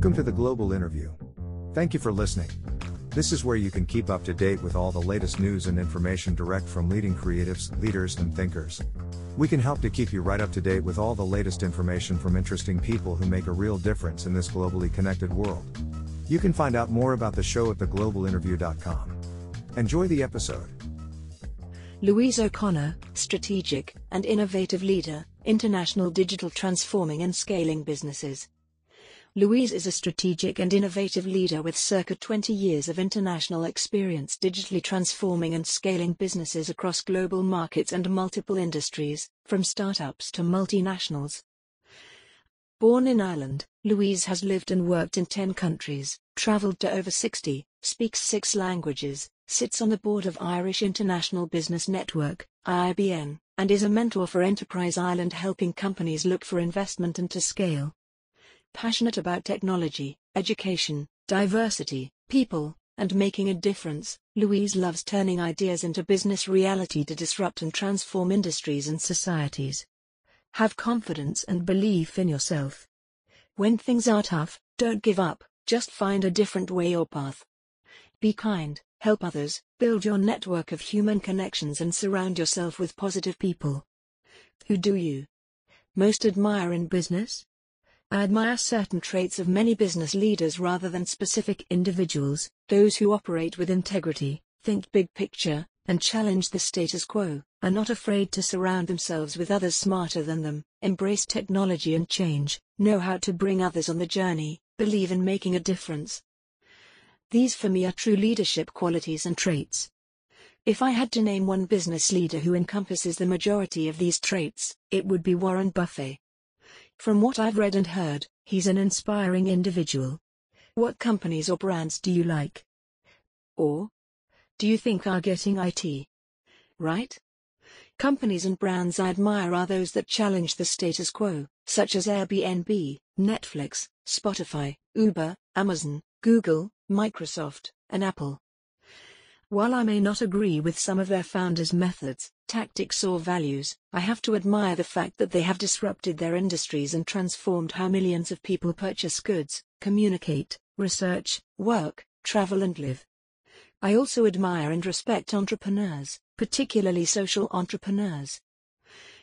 Welcome to the Global Interview. Thank you for listening. This is where you can keep up to date with all the latest news and information direct from leading creatives, leaders, and thinkers. We can help to keep you right up to date with all the latest information from interesting people who make a real difference in this globally connected world. You can find out more about the show at theglobalinterview.com. Enjoy the episode. Louise O'Conor, strategic and innovative leader, international digital transforming and scaling businesses. Louise is a strategic and innovative leader with circa 20 years of international experience digitally transforming and scaling businesses across global markets and multiple industries, from startups to multinationals. Born in Ireland, Louise has lived and worked in 10 countries, traveled to over 60, speaks six languages, sits on the board of Irish International Business Network, IBN, and is a mentor for Enterprise Ireland helping companies look for investment and to scale. Passionate about technology, education, diversity, people, and making a difference, Louise loves turning ideas into business reality to disrupt and transform industries and societies. Have confidence and belief in yourself. When things are tough, don't give up, just find a different way or path. Be kind, help others, build your network of human connections and surround yourself with positive people. Who do you most admire in business? I admire certain traits of many business leaders rather than specific individuals, those who operate with integrity, think big picture, and challenge the status quo, are not afraid to surround themselves with others smarter than them, embrace technology and change, know how to bring others on the journey, believe in making a difference. These for me are true leadership qualities and traits. If I had to name one business leader who encompasses the majority of these traits, it would be Warren Buffett. From what I've read and heard, he's an inspiring individual. What companies or brands do you like? Or do you think are getting IT right? Companies and brands I admire are those that challenge the status quo, such as Airbnb, Netflix, Spotify, Uber, Amazon, Google, Microsoft, and Apple. While I may not agree with some of their founders' methods, tactics or values, I have to admire the fact that they have disrupted their industries and transformed how millions of people purchase goods, communicate, research, work, travel and live. I also admire and respect entrepreneurs, particularly social entrepreneurs.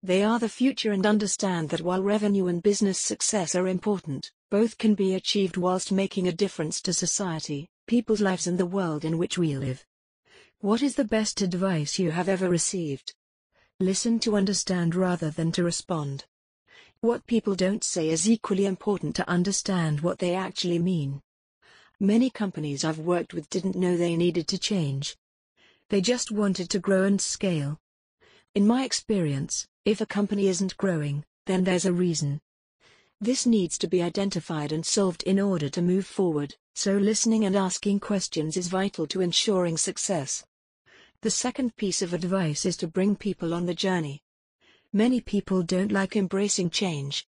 They are the future and understand that while revenue and business success are important, both can be achieved whilst making a difference to society, people's lives and the world in which we live. What is the best advice you have ever received? Listen to understand rather than to respond. What people don't say is equally important to understand what they actually mean. Many companies I've worked with didn't know they needed to change. They just wanted to grow and scale. In my experience, if a company isn't growing, then there's a reason. This needs to be identified and solved in order to move forward, so listening and asking questions is vital to ensuring success. The second piece of advice is to bring people on the journey. Many people don't like embracing change.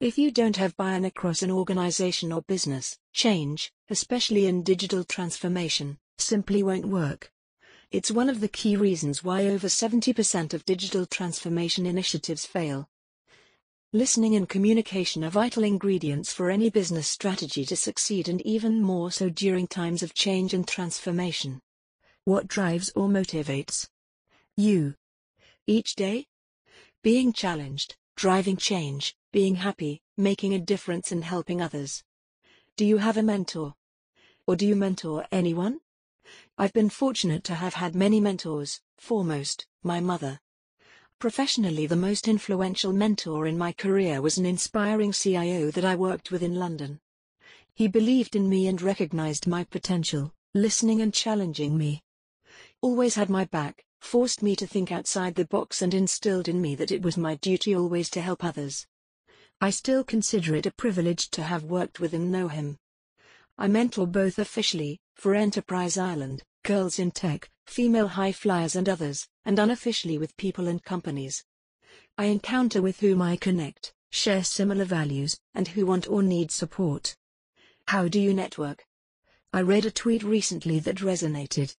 If you don't have buy-in across an organization or business, change, especially in digital transformation, simply won't work. It's one of the key reasons why over 70% of digital transformation initiatives fail. Listening and communication are vital ingredients for any business strategy to succeed and even more so during times of change and transformation. What drives or motivates you each day? Being challenged, driving change, being happy, making a difference and helping others. Do you have a mentor? Or do you mentor anyone? I've been fortunate to have had many mentors, foremost, my mother. Professionally, the most influential mentor in my career was an inspiring CIO that I worked with in London. He believed in me and recognized my potential, listening and challenging me always had my back, forced me to think outside the box and instilled in me that it was my duty always to help others. I still consider it a privilege to have worked with and know him. I mentor both officially, for Enterprise Ireland, Girls in Tech, Female High Flyers and others, and unofficially with people and companies. I encounter with whom I connect, share similar values, and who want or need support. How do you network? I read a tweet recently that resonated.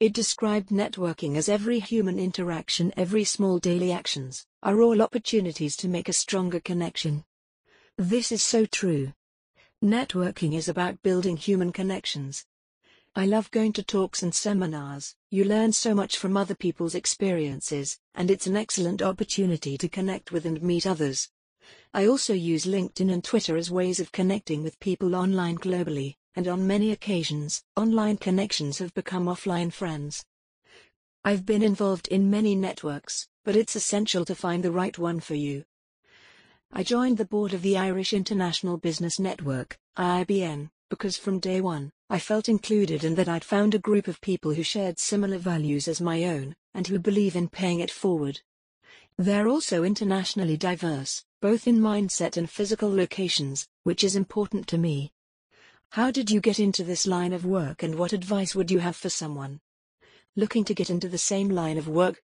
It described networking as every human interaction, every small daily actions, are all opportunities to make a stronger connection. This is so true. Networking is about building human connections. I love going to talks and seminars. You learn so much from other people's experiences, and it's an excellent opportunity to connect with and meet others. I also use LinkedIn and Twitter as ways of connecting with people online globally, and on many occasions, online connections have become offline friends. I've been involved in many networks, but it's essential to find the right one for you. I joined the board of the Irish International Business Network, IIBN, because from day one, I felt included and that I'd found a group of people who shared similar values as my own, and who believe in paying it forward. They're also internationally diverse, both in mindset and physical locations, which is important to me. How did you get into this line of work and what advice would you have for someone looking to get into the same line of work?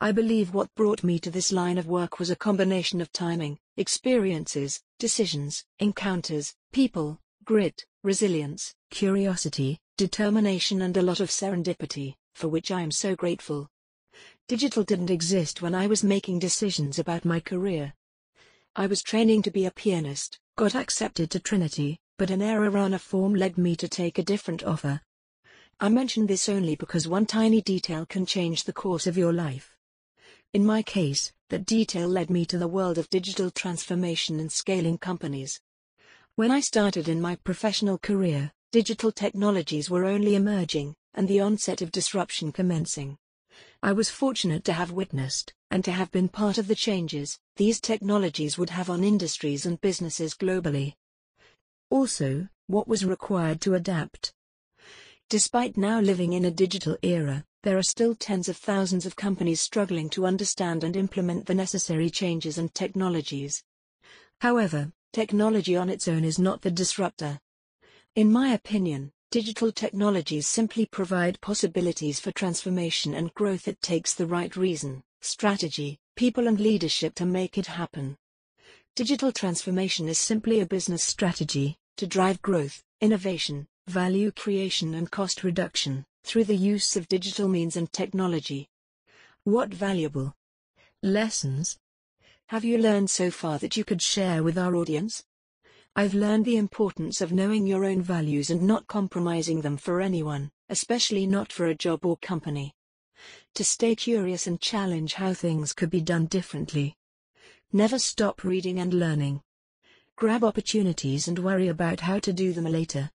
I believe what brought me to this line of work was a combination of timing, experiences, decisions, encounters, people, grit, resilience, curiosity, determination and a lot of serendipity, for which I am so grateful. Digital didn't exist when I was making decisions about my career. I was training to be a pianist, got accepted to Trinity, but an error on a form led me to take a different offer. I mention this only because one tiny detail can change the course of your life. In my case, that detail led me to the world of digital transformation and scaling companies. When I started in my professional career, digital technologies were only emerging, and the onset of disruption commencing. I was fortunate to have witnessed, and to have been part of the changes, these technologies would have on industries and businesses globally. Also, what was required to adapt. Despite now living in a digital era, there are still tens of thousands of companies struggling to understand and implement the necessary changes and technologies. However, technology on its own is not the disruptor. In my opinion, digital technologies simply provide possibilities for transformation and growth. It takes the right reason, strategy, people, and leadership to make it happen. Digital transformation is simply a business strategy, to drive growth, innovation, value creation and cost reduction, through the use of digital means and technology. What valuable lessons have you learned so far that you could share with our audience? I've learned the importance of knowing your own values and not compromising them for anyone, especially not for a job or company. To stay curious and challenge how things could be done differently. Never stop reading and learning. Grab opportunities and worry about how to do them later.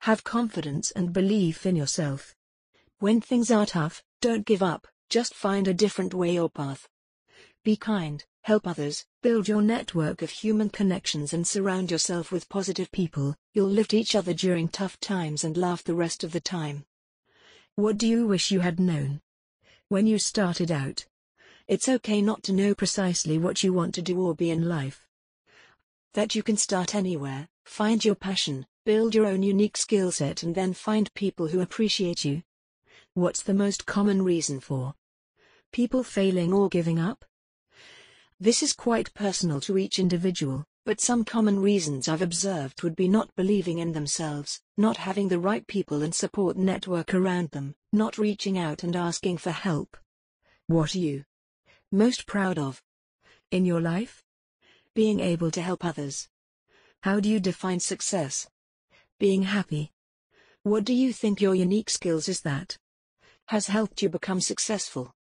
Have confidence and belief in yourself. When things are tough, don't give up, just find a different way or path. Be kind, help others, build your network of human connections and surround yourself with positive people. You'll lift each other during tough times and laugh the rest of the time. What do you wish you had known? When you started out. It's okay not to know precisely what you want to do or be in life that you can start anywhere, find your passion, build your own unique skill set and then find people who appreciate you. What's the most common reason for people failing or giving up? This is quite personal to each individual, but some common reasons I've observed would be not believing in themselves, not having the right people and support network around them, not reaching out and asking for help. What are you most proud of in your life? Being able to help others. How do you define success? Being happy. What do you think your unique skills is that has helped you become successful?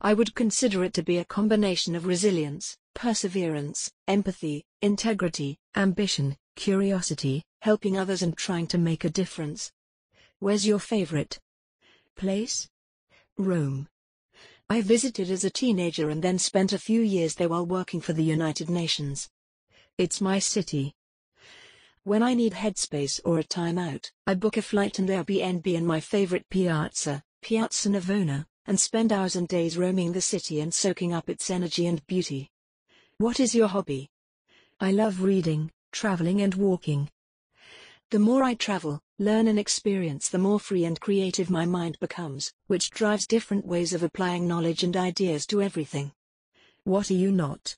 I would consider it to be a combination of resilience, perseverance, empathy, integrity, ambition, curiosity, helping others and trying to make a difference. Where's your favorite place? Rome. I visited as a teenager and then spent a few years there while working for the United Nations. It's my city. When I need headspace or a time out, I book a flight and Airbnb in my favorite piazza, Piazza Navona, and spend hours and days roaming the city and soaking up its energy and beauty. What is your hobby? I love reading, traveling and walking. The more I travel, learn and experience the more free and creative my mind becomes, which drives different ways of applying knowledge and ideas to everything. What are you not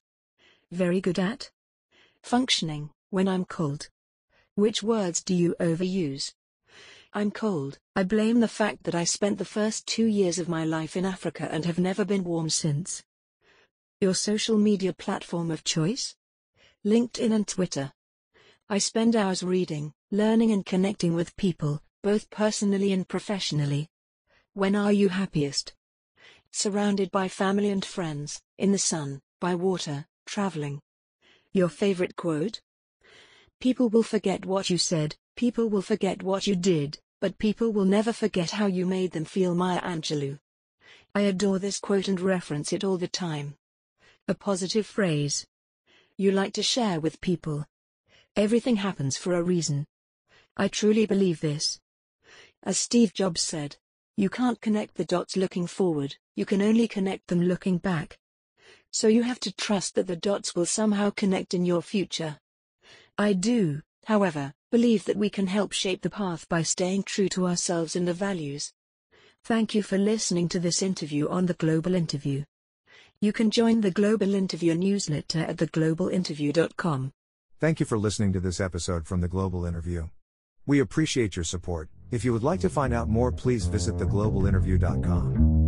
very good at? Functioning, when I'm cold. Which words do you overuse? I'm cold. I blame the fact that I spent the first two years of my life in Africa and have never been warm since. Your social media platform of choice? LinkedIn and Twitter. I spend hours reading, learning, and connecting with people, both personally and professionally. When are you happiest? Surrounded by family and friends, in the sun, by water, traveling. Your favorite quote? People will forget what you said, people will forget what you did, but people will never forget how you made them feel Maya Angelou. I adore this quote and reference it all the time. A positive phrase. You like to share with people. Everything happens for a reason. I truly believe this. As Steve Jobs said, you can't connect the dots looking forward, you can only connect them looking back. So you have to trust that the dots will somehow connect in your future. I do, however, believe that we can help shape the path by staying true to ourselves and the values. Thank you for listening to this interview on The Global Interview. You can join the Global Interview newsletter at theglobalinterview.com. Thank you for listening to this episode from The Global Interview. We appreciate your support. If you would like to find out more, please visit theglobalinterview.com.